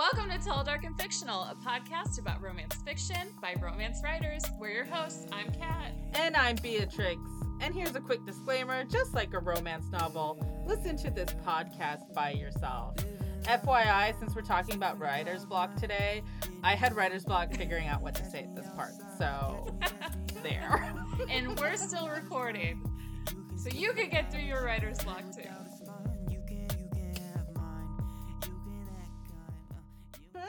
Welcome to Tall, Dark, and Fictional, a podcast about romance fiction by romance writers. We're your hosts. I'm Kat. And I'm Beatrix. And here's a quick disclaimer just like a romance novel, listen to this podcast by yourself. FYI, since we're talking about writer's block today, I had writer's block figuring out what to say at this part. So, there. and we're still recording. So you can get through your writer's block too.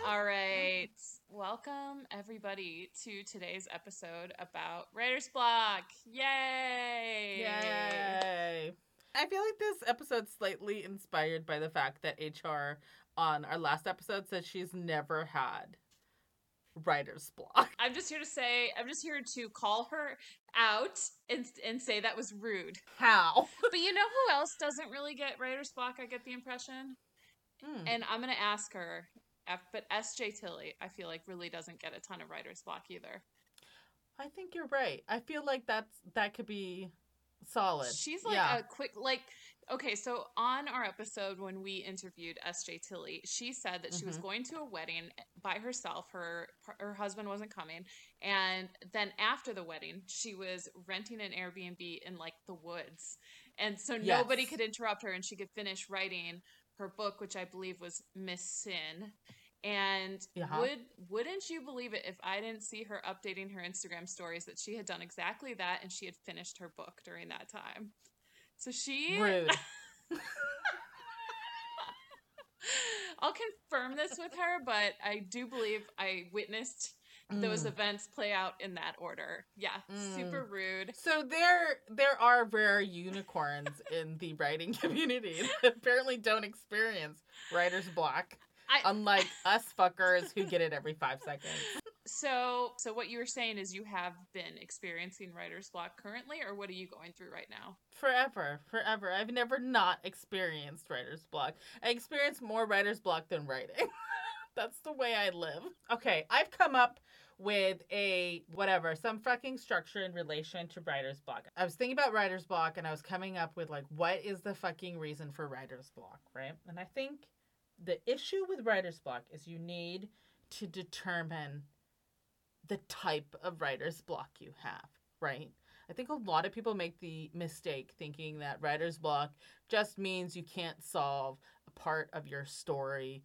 All right. Welcome, everybody, to today's episode about writer's block. Yay! Yay! I feel like this episode's slightly inspired by the fact that HR on our last episode said she's never had writer's block. I'm just here to say, I'm just here to call her out and, and say that was rude. How? but you know who else doesn't really get writer's block? I get the impression. Mm. And I'm going to ask her but SJ Tilly, I feel like really doesn't get a ton of writer's block either. I think you're right. I feel like that's that could be solid. She's like yeah. a quick like okay, so on our episode when we interviewed SJ Tilly, she said that she mm-hmm. was going to a wedding by herself. Her her husband wasn't coming, and then after the wedding, she was renting an Airbnb in like the woods, and so yes. nobody could interrupt her, and she could finish writing her book, which I believe was Miss Sin. And uh-huh. would wouldn't you believe it if I didn't see her updating her Instagram stories that she had done exactly that and she had finished her book during that time. So she Rude. I'll confirm this with her, but I do believe I witnessed those mm. events play out in that order. Yeah, mm. super rude. So there there are rare unicorns in the writing community that apparently don't experience writer's block. I, unlike us fuckers who get it every five seconds. So, so what you were saying is you have been experiencing writer's block currently, or what are you going through right now? Forever, forever. I've never not experienced writer's block. I experience more writer's block than writing. That's the way I live. Okay, I've come up with a whatever, some fucking structure in relation to writer's block. I was thinking about writer's block and I was coming up with like, what is the fucking reason for writer's block, right? And I think the issue with writer's block is you need to determine the type of writer's block you have, right? I think a lot of people make the mistake thinking that writer's block just means you can't solve a part of your story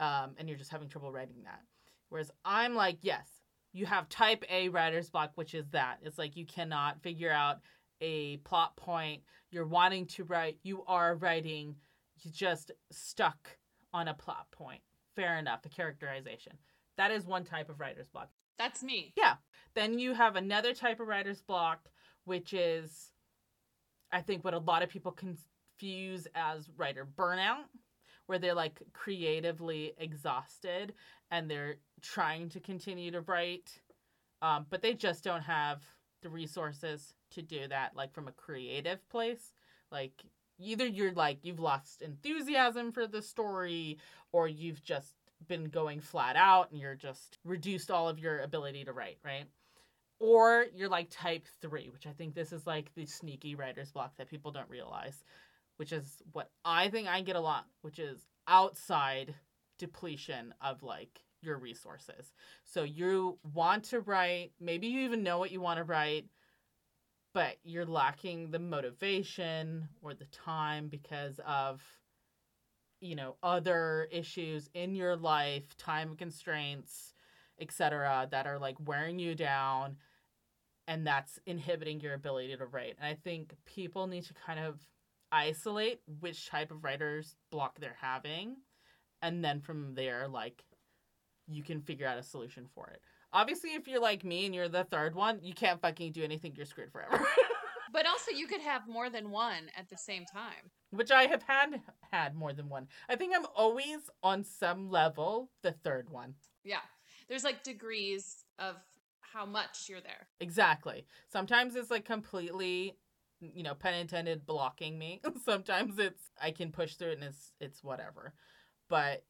um, and you're just having trouble writing that. Whereas I'm like, yes, you have type A writer's block, which is that. It's like you cannot figure out a plot point. You're wanting to write, you are writing, you're just stuck on a plot point. Fair enough, a characterization. That is one type of writer's block. That's me. Yeah. Then you have another type of writer's block, which is, I think, what a lot of people confuse as writer burnout, where they're like creatively exhausted and they're trying to continue to write, um, but they just don't have the resources to do that, like from a creative place. Like either you're like you've lost enthusiasm for the story, or you've just been going flat out and you're just reduced all of your ability to write, right? Or you're like type three, which I think this is like the sneaky writer's block that people don't realize, which is what I think I get a lot, which is outside depletion of like your resources. So you want to write, maybe you even know what you want to write, but you're lacking the motivation or the time because of you know other issues in your life, time constraints, etc. that are like wearing you down and that's inhibiting your ability to write. And I think people need to kind of isolate which type of writer's block they're having and then from there like you can figure out a solution for it obviously if you're like me and you're the third one you can't fucking do anything you're screwed forever. But also you could have more than one at the same time. Which i have had had more than one. I think i'm always on some level the third one. Yeah. There's like degrees of how much you're there. Exactly. Sometimes it's like completely you know, pen intended, blocking me. Sometimes it's I can push through it and it's it's whatever. But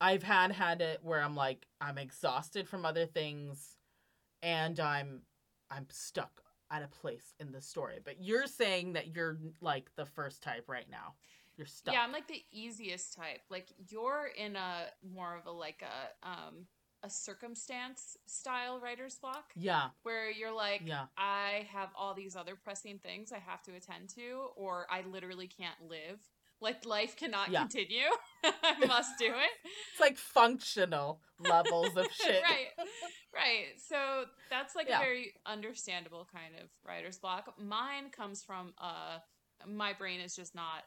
I've had had it where I'm like I'm exhausted from other things and I'm I'm stuck at a place in the story. But you're saying that you're like the first type right now. you're stuck. Yeah, I'm like the easiest type. Like you're in a more of a like a um a circumstance style writer's block yeah, where you're like yeah. I have all these other pressing things I have to attend to or I literally can't live. Like life cannot Yeah. continue. I must do it. It's like functional levels of shit. right. Right. So that's like Yeah. a very understandable kind of writer's block. Mine comes from uh my brain is just not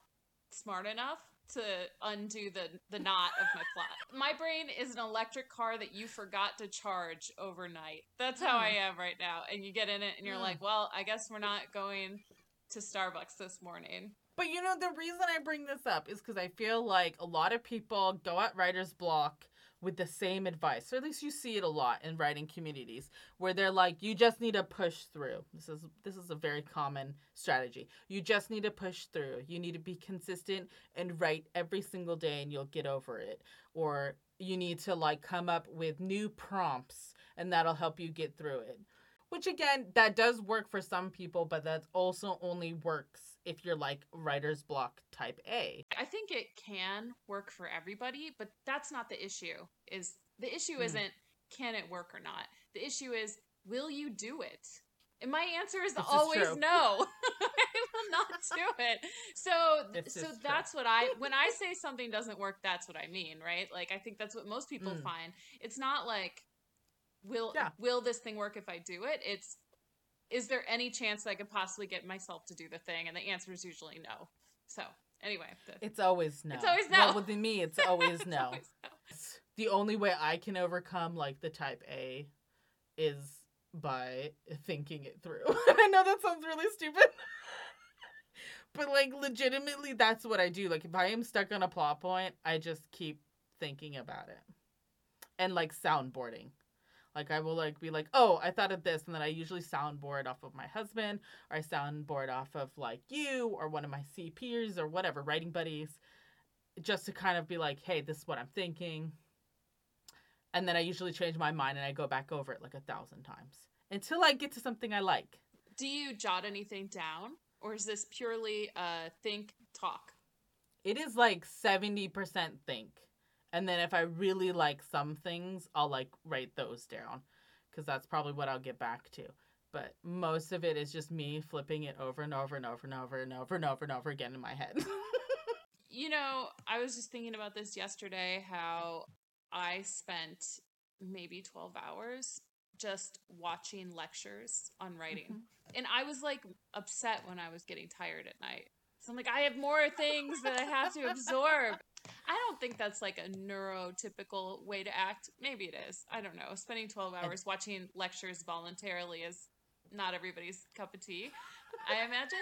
smart enough to undo the the knot of my plot. My brain is an electric car that you forgot to charge overnight. That's how I am right now. And you get in it and you're Mm. like, "Well, I guess we're not going to Starbucks this morning." But you know, the reason I bring this up is because I feel like a lot of people go at writer's block with the same advice, or at least you see it a lot in writing communities, where they're like, "You just need to push through." This is this is a very common strategy. You just need to push through. You need to be consistent and write every single day, and you'll get over it. Or you need to like come up with new prompts, and that'll help you get through it. Which again, that does work for some people, but that also only works if you're like writer's block type A. I think it can work for everybody, but that's not the issue. Is the issue Mm. isn't can it work or not. The issue is will you do it? And my answer is This always true. no. I will not do it. So This so is that's what I when I say something doesn't work, that's what I mean, right? Like I think that's what most people Mm. find. It's not like will Yeah. will this thing work if I do it? It's is there any chance that I could possibly get myself to do the thing? And the answer is usually no. So anyway, the- It's always no. It's always no. Well, with me, it's always It's no. always no. The only way I can overcome like the type A is by thinking it through. I know that sounds really stupid. but like legitimately that's what I do. Like if I am stuck on a plot point, I just keep thinking about it. And like soundboarding. Like I will like be like, "Oh, I thought of this." And then I usually soundboard off of my husband or I soundboard off of like you or one of my C peers or whatever, writing buddies just to kind of be like, "Hey, this is what I'm thinking." And then I usually change my mind and I go back over it like a thousand times until I get to something I like. Do you jot anything down, or is this purely uh think talk? It is like 70% think. And then if I really like some things, I'll like write those down because that's probably what I'll get back to. But most of it is just me flipping it over and over and over and over and over and over and over again in my head. You know, I was just thinking about this yesterday. How I spent maybe twelve hours just watching lectures on writing, Mhm. and I was like upset when I was getting tired at night. So I'm like, I have more things that I have to absorb. I don't think that's like a neurotypical way to act. Maybe it is. I don't know. Spending 12 hours watching lectures voluntarily is not everybody's cup of tea, I imagine.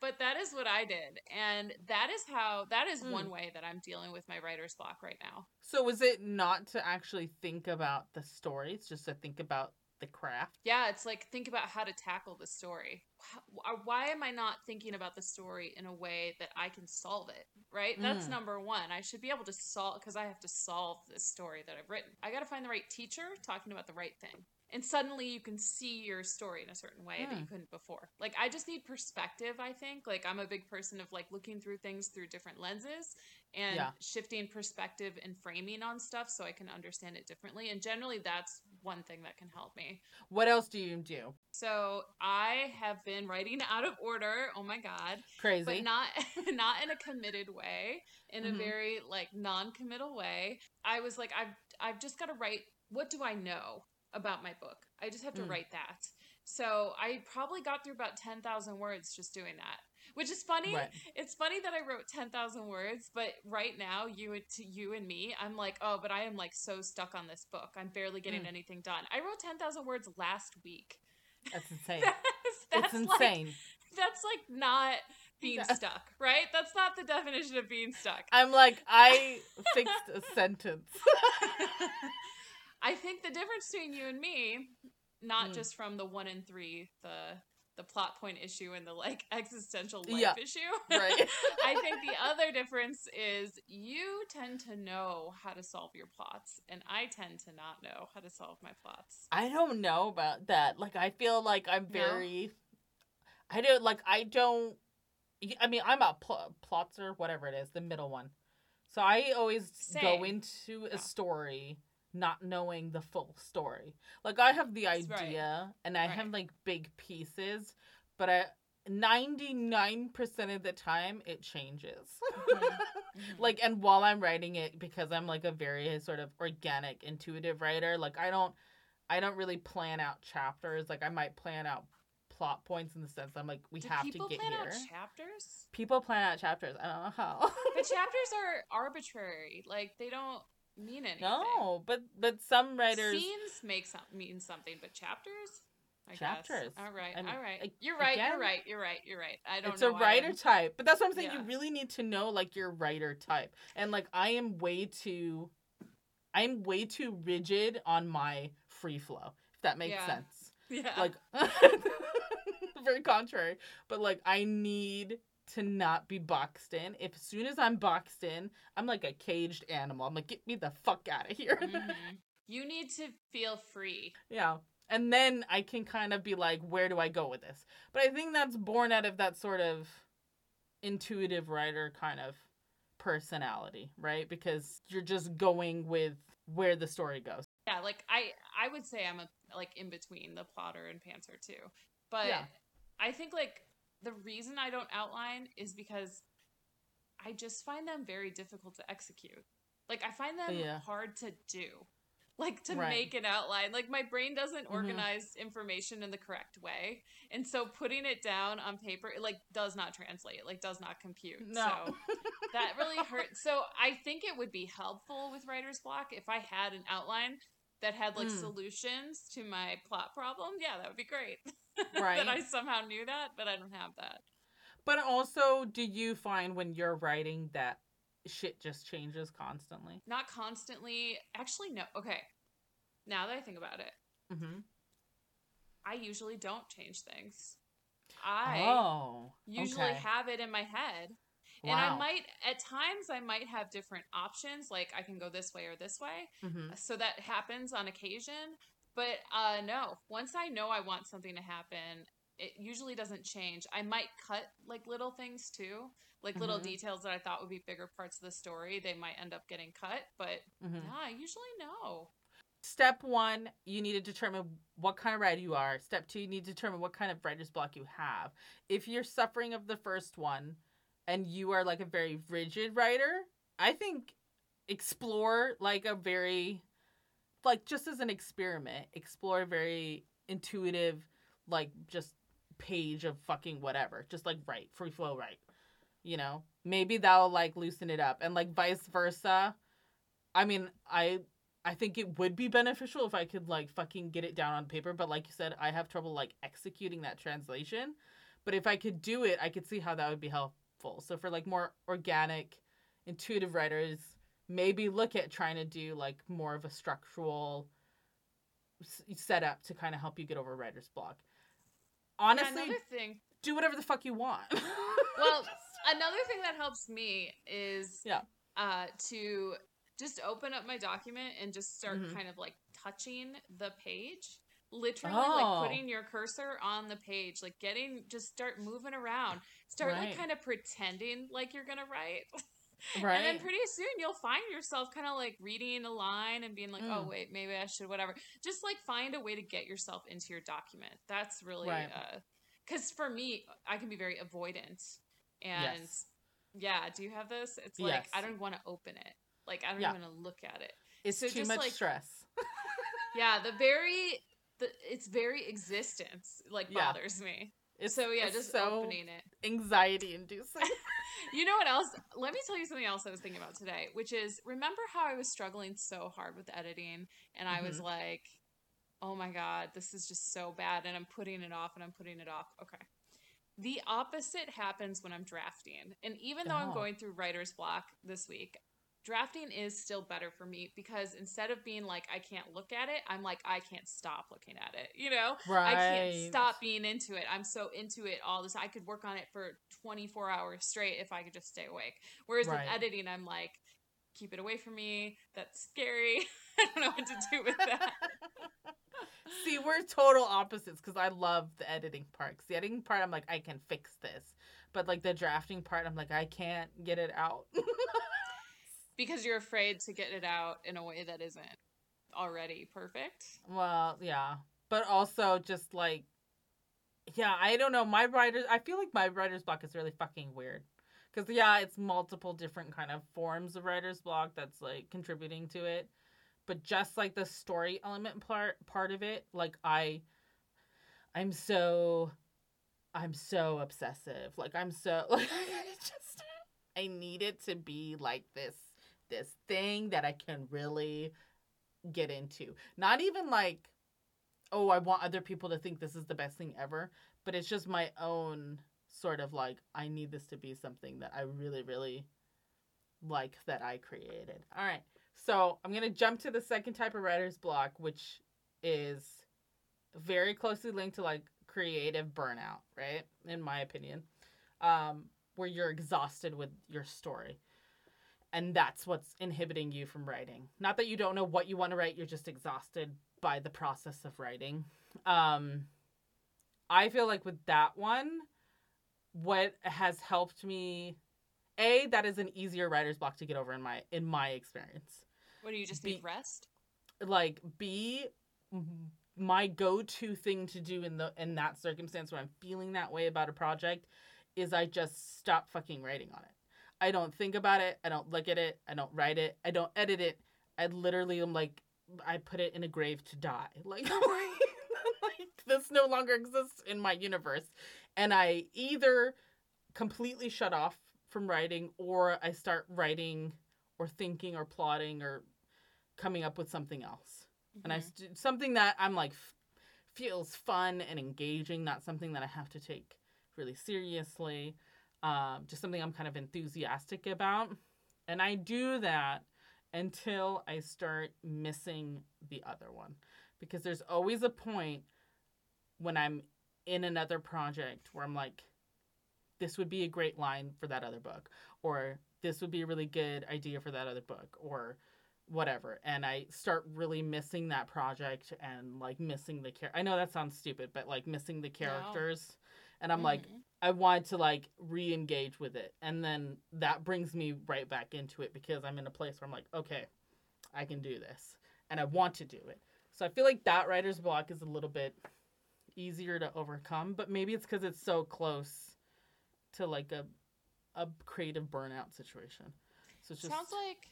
But that is what I did. And that is how, that is one hmm. way that I'm dealing with my writer's block right now. so was it not to actually think about the story? It's just to think about the craft? Yeah, it's like think about how to tackle the story. Why, why am I not thinking about the story in a way that I can solve it? Right? That's Mm. number one. I should be able to solve because I have to solve this story that I've written. I got to find the right teacher talking about the right thing. And suddenly you can see your story in a certain way that you Mm. couldn't before. Like, I just need perspective, I think. Like, I'm a big person of like looking through things through different lenses and Yeah. shifting perspective and framing on stuff so I can understand it differently. And generally, that's one thing that can help me. What else do you do? So I have been writing out of order. Oh my god! Crazy. But not not in a committed way, in Mhm. a very like non-committal way. I was like, I've I've just got to write. What do I know about my book? I just have to Mm. write that. So I probably got through about ten thousand words just doing that. Which is funny. Right. It's funny that I wrote ten thousand words, but right now, you and to you and me, I'm like, oh, but I am like so stuck on this book. I'm barely getting Mm. anything done. I wrote ten thousand words last week. That's insane. That's, that's it's like insane. that's like not being stuck, right? That's not the definition of being stuck. I'm like, I fixed a sentence. I think the difference between you and me, not Mm. just from the one in three, the the plot point issue and the like existential life Yeah. issue. Right. I think the other difference is you tend to know how to solve your plots, and I tend to not know how to solve my plots. I don't know about that. Like I feel like I'm No? very I don't like I don't I mean, I'm a pl- plotzer, whatever it is, the middle one. So I always Same. go into a Yeah. story not knowing the full story. Like I have the That's right. idea and I Right. have like big pieces, but I 99% of the time it changes. Mhm. Mhm. like and while I'm writing it because I'm like a very sort of organic, intuitive writer, like I don't I don't really plan out chapters. Like I might plan out plot points in the sense I'm like we Do have to people get plan here. out chapters? People plan out chapters. I don't know how. But chapters are arbitrary. Like they don't mean anything. no, but but some writers Scenes make some mean something, but chapters. I Chapters. Guess. All right. I mean, all right. you're right. again, you're right. You're right. You're right. I don't it's a writer I'm- type. But that's what I'm saying. You really need to know like your writer type. And like I am way too I'm way too rigid on my free flow, if that makes Yeah. sense. Yeah. Like very contrary. But like I need to not be boxed in. If as soon as I'm boxed in, I'm like a caged animal. I'm like, get me the fuck out of here. Mhm. You need to feel free. Yeah. And then I can kind of be like, where do I go with this? But I think that's born out of that sort of intuitive writer kind of personality, right? Because you're just going with where the story goes. Yeah, like I I would say I'm a like in between the plotter and pantser too. But Yeah. I think like the reason I don't outline is because I just find them very difficult to execute. Like I find them Yeah. hard to do. Like to Right. make an outline. Like my brain doesn't Mhm. organize information in the correct way. And so putting it down on paper it like does not translate. It, like does not compute. No. So that really hurts. So I think it would be helpful with writer's block if I had an outline that had like Mm. solutions to my plot problem. Yeah, that would be great. Right. that I somehow knew that, but I don't have that. But also, do you find when you're writing that shit just changes constantly? Not constantly. Actually, no. Okay. Now that I think about it, Mm-hmm. I usually don't change things. I oh. usually okay. have it in my head. And I might, at times, I might have different options. Like I can go this way or this way. Mhm. so that happens on occasion but uh no once i know i want something to happen it usually doesn't change i might cut like little things too like little Mhm. details that i thought would be bigger parts of the story they might end up getting cut but Mhm. yeah i usually know Step one, you need to determine what kind of writer you are. Step two, you need to determine what kind of writer's block you have. If you're suffering of the first one and you are like a very rigid writer, I think explore like a very, like just as an experiment, explore a very intuitive, like just page of fucking whatever. Just like write, free flow write. You know, maybe that'll like loosen it up. And like vice versa. I mean, I I think it would be beneficial if I could like fucking get it down on paper, but like you said, I have trouble like executing that translation. But if I could do it, I could see how that would be helpful. So for like more organic, intuitive writers, maybe look at trying to do like more of a structural s- setup to kind of help you get over writer's block. Honestly, another thing do whatever the fuck you want. well another thing that helps me is Yeah. uh to just open up my document and just start Mhm. kind of like touching the page literally Oh. like putting your cursor on the page like getting just start moving around start like kind of pretending like you're gonna write right. and then pretty soon you'll find yourself kind of like reading a line and being like oh Mm. wait maybe i should whatever just like find a way to get yourself into your document that's really Right. uh because for me i can be very avoidant and Yes. yeah do you have this it's like Yes. i don't want to open it like i don't Yeah. even want to look at it it's so too just, much like- stress. yeah the very the its very existence like Yeah. bothers me It's so yeah it's just so opening it anxiety inducing. You know what else? Let me tell you something else I was thinking about today, which is remember how I was struggling so hard with editing and I was Mhm. like, oh my God, this is just so bad. And I'm putting it off and I'm putting it off. Okay. The opposite happens when I'm drafting. And even though I'm Oh. going through writer's block this week, drafting is still better for me because instead of being like, I can't look at it, I'm like, I can't stop looking at it. You know? right. I can't stop being into it. I'm so into it all this. I could work on it for 24 hours straight if I could just stay awake. Whereas Right. with editing, I'm like, keep it away from me. That's scary. I don't know what to do with that. See, we're total opposites because I love the editing part. 'Cause the editing part, I'm like, I can fix this. but like the drafting part, I'm like, I can't get it out. because you're afraid to get it out in a way that isn't already perfect. Well, yeah. But also just like yeah, I don't know. My writers I feel like my writer's block is really fucking weird. Cuz yeah, it's multiple different kind of forms of writer's block that's like contributing to it. But just like the story element part part of it, like I I'm so I'm so obsessive. Like I'm so like just I need it to be like this this thing that I can really get into. Not even like, oh, I want other people to think this is the best thing ever, but it's just my own sort of like, I need this to be something that I really, really like that I created. All right. So I'm going to jump to the second type of writer's block, which is very closely linked to like creative burnout, right? In my opinion, um, where you're exhausted with your story and that's what's inhibiting you from writing. Not that you don't know what you want to write, you're just exhausted by the process of writing. Um, I feel like with that one, what has helped me, a that is an easier writer's block to get over in my in my experience. What do you just B, need rest? Like B, my go-to thing to do in the in that circumstance when I'm feeling that way about a project is I just stop fucking writing on it. I don't think about it. I don't look at it. I don't write it. I don't edit it. I literally am like, I put it in a grave to die. Like, like this no longer exists in my universe. And I either completely shut off from writing or I start writing or thinking or plotting or coming up with something else. Mm-hmm. And I mm-hmm. st- something that I'm like f- feels fun and engaging, not something that I have to take really seriously um, just something I'm kind of enthusiastic about. And I do that until I start missing the other one. Because there's always a point when I'm in another project where I'm like, this would be a great line for that other book, or this would be a really good idea for that other book, or whatever. And I start really missing that project and like missing the care. I know that sounds stupid, but like missing the characters. And I'm mm. like, I want to like re-engage with it, and then that brings me right back into it because I'm in a place where I'm like, okay, I can do this, and I want to do it. So I feel like that writer's block is a little bit easier to overcome, but maybe it's because it's so close to like a a creative burnout situation. So it just sounds like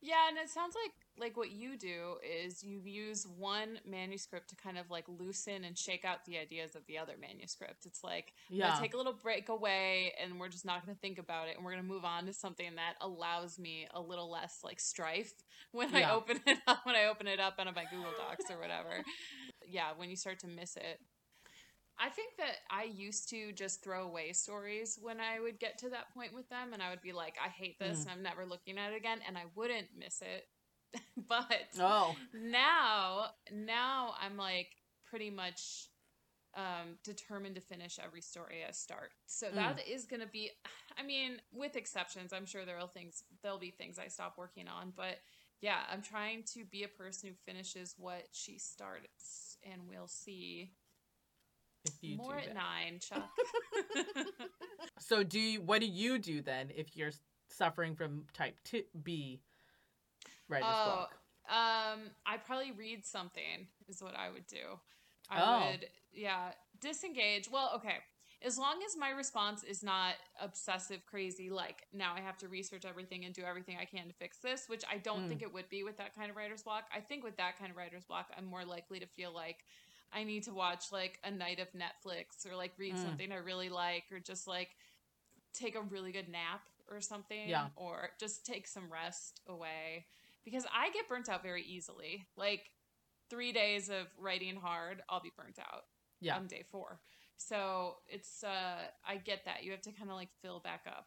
yeah, and it sounds like like what you do is you use one manuscript to kind of like loosen and shake out the ideas of the other manuscript. It's like yeah, take a little break away, and we're just not going to think about it, and we're going to move on to something that allows me a little less like strife when yeah. I open it up when I open it up on my Google Docs or whatever. yeah, when you start to miss it. I think that I used to just throw away stories when I would get to that point with them, and I would be like, I hate this, mm. and I'm never looking at it again, and I wouldn't miss it. but oh. now, now I'm like pretty much um, determined to finish every story I start. So mm. that is going to be, I mean, with exceptions, I'm sure there'll things there'll be things I stop working on, but yeah, I'm trying to be a person who finishes what she starts, and we'll see more at that. nine, Chuck. so do you, what do you do then if you're suffering from type two B writer's oh, block? Um, I'd probably read something is what I would do. I oh. would yeah, disengage. Well, okay. As long as my response is not obsessive crazy like now I have to research everything and do everything I can to fix this, which I don't mm. think it would be with that kind of writer's block. I think with that kind of writer's block, I'm more likely to feel like I need to watch like a night of Netflix or like read mm. something I really like or just like take a really good nap or something yeah. or just take some rest away because I get burnt out very easily. Like 3 days of writing hard, I'll be burnt out. Yeah. On day 4. So, it's uh I get that. You have to kind of like fill back up.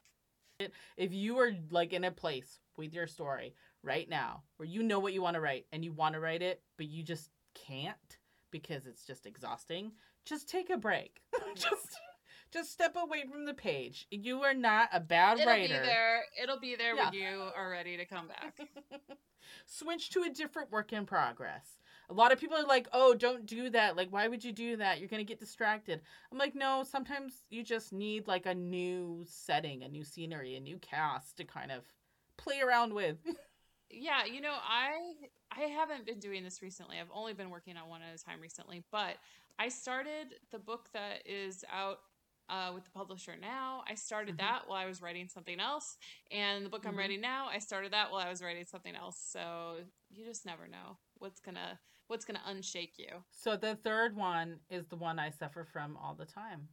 If you are like in a place with your story right now where you know what you want to write and you want to write it but you just can't because it's just exhausting, just take a break. just just step away from the page. You are not a bad It'll writer. It'll be there. It'll be there yeah. when you are ready to come back. Switch to a different work in progress. A lot of people are like, "Oh, don't do that. Like why would you do that? You're going to get distracted." I'm like, "No, sometimes you just need like a new setting, a new scenery, a new cast to kind of play around with." yeah, you know, I I haven't been doing this recently. I've only been working on one at a time recently, but I started the book that is out uh, with the publisher now. I started mm-hmm. that while I was writing something else, and the book mm-hmm. I'm writing now, I started that while I was writing something else. So you just never know what's gonna what's gonna unshake you. So the third one is the one I suffer from all the time.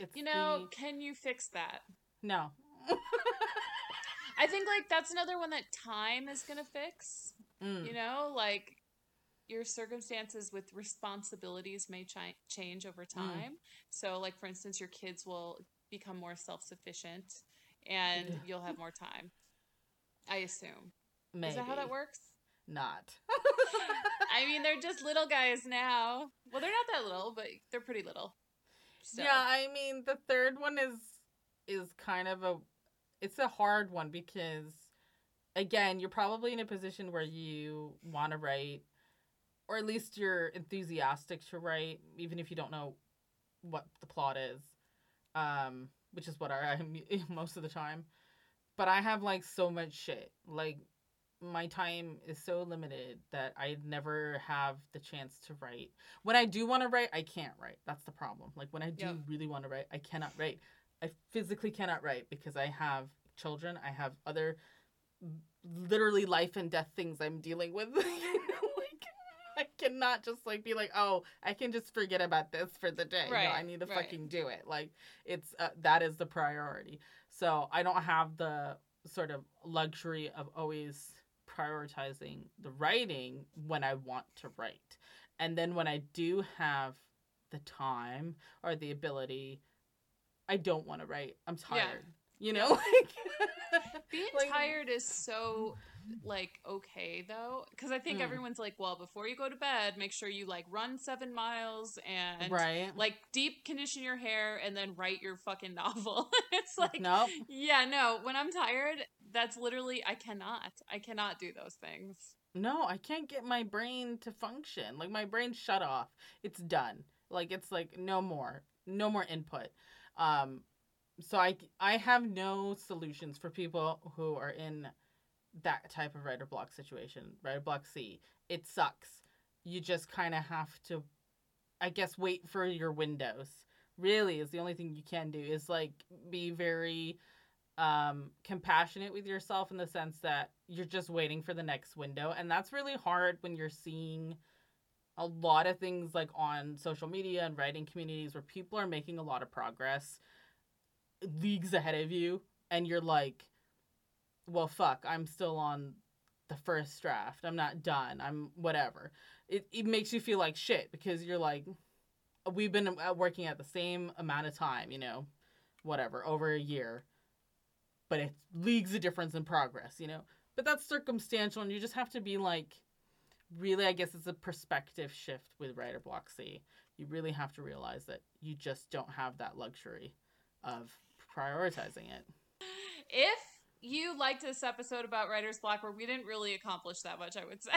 It's you know, the... can you fix that? No. I think like that's another one that time is gonna fix. Mm. You know, like your circumstances with responsibilities may ch- change over mm. time. Mm. So, like for instance, your kids will become more self sufficient, and yeah. you'll have more time. I assume. Maybe. Is that how that works? Not. I mean, they're just little guys now. Well, they're not that little, but they're pretty little. So. Yeah, I mean, the third one is is kind of a it's a hard one because again, you're probably in a position where you want to write or at least you're enthusiastic to write, even if you don't know what the plot is, um, which is what I am most of the time. But I have like so much shit. Like my time is so limited that I never have the chance to write. When I do want to write, I can't write. That's the problem. Like when I do yep. really want to write, I cannot write. I physically cannot write because I have children. I have other literally life and death things I'm dealing with. I cannot just like be like, oh, I can just forget about this for the day. Right, no, I need to right. fucking do it. Like it's uh, that is the priority. So I don't have the sort of luxury of always prioritizing the writing when I want to write. And then when I do have the time or the ability, I don't want to write. I'm tired. Yeah. You know, like being like, tired is so like okay though because i think mm. everyone's like well before you go to bed make sure you like run seven miles and right like deep condition your hair and then write your fucking novel it's like no yeah no when i'm tired that's literally i cannot i cannot do those things no i can't get my brain to function like my brain shut off it's done like it's like no more no more input um so i i have no solutions for people who are in that type of writer block situation, writer block C. It sucks. You just kind of have to, I guess, wait for your windows. Really, is the only thing you can do is like be very um compassionate with yourself in the sense that you're just waiting for the next window and that's really hard when you're seeing a lot of things like on social media and writing communities where people are making a lot of progress leagues ahead of you and you're like well, fuck, I'm still on the first draft. I'm not done. I'm whatever. It, it makes you feel like shit because you're like, we've been uh, working at the same amount of time, you know, whatever, over a year. But it leagues of difference in progress, you know? But that's circumstantial, and you just have to be like, really, I guess it's a perspective shift with Writer Block C. You really have to realize that you just don't have that luxury of prioritizing it. If you liked this episode about writer's block where we didn't really accomplish that much, I would say.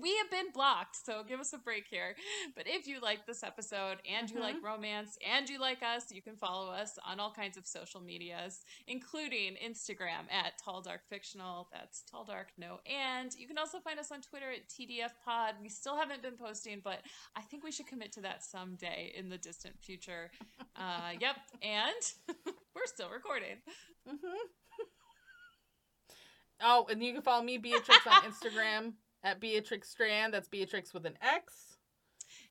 We have been blocked, so give us a break here. But if you like this episode and you mm-hmm. like romance and you like us, you can follow us on all kinds of social medias, including Instagram at Tall Dark Fictional. That's Tall Dark No and. You can also find us on Twitter at TDF Pod. We still haven't been posting, but I think we should commit to that someday in the distant future. Uh, yep, and we're still recording. Mm-hmm. Oh, and you can follow me, Beatrix, on Instagram at Beatrix Strand. That's Beatrix with an X.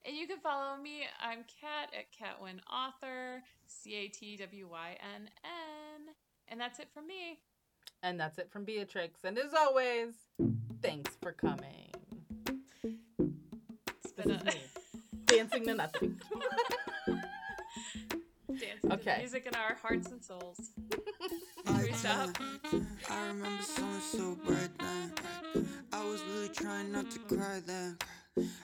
And you can follow me. I'm Kat at Catwynn Author, C A T W Y N N. And that's it from me. And that's it from Beatrix. And as always, thanks for coming. It's been this a... is me dancing to nothing. Dancing okay. to music in our hearts and souls. I stop? I remember someone so bright then. I was really trying not to cry then.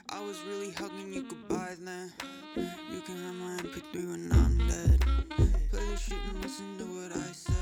I was really hugging you goodbye then. You can have my MP3 when I'm dead. Play the shit and listen to what I say.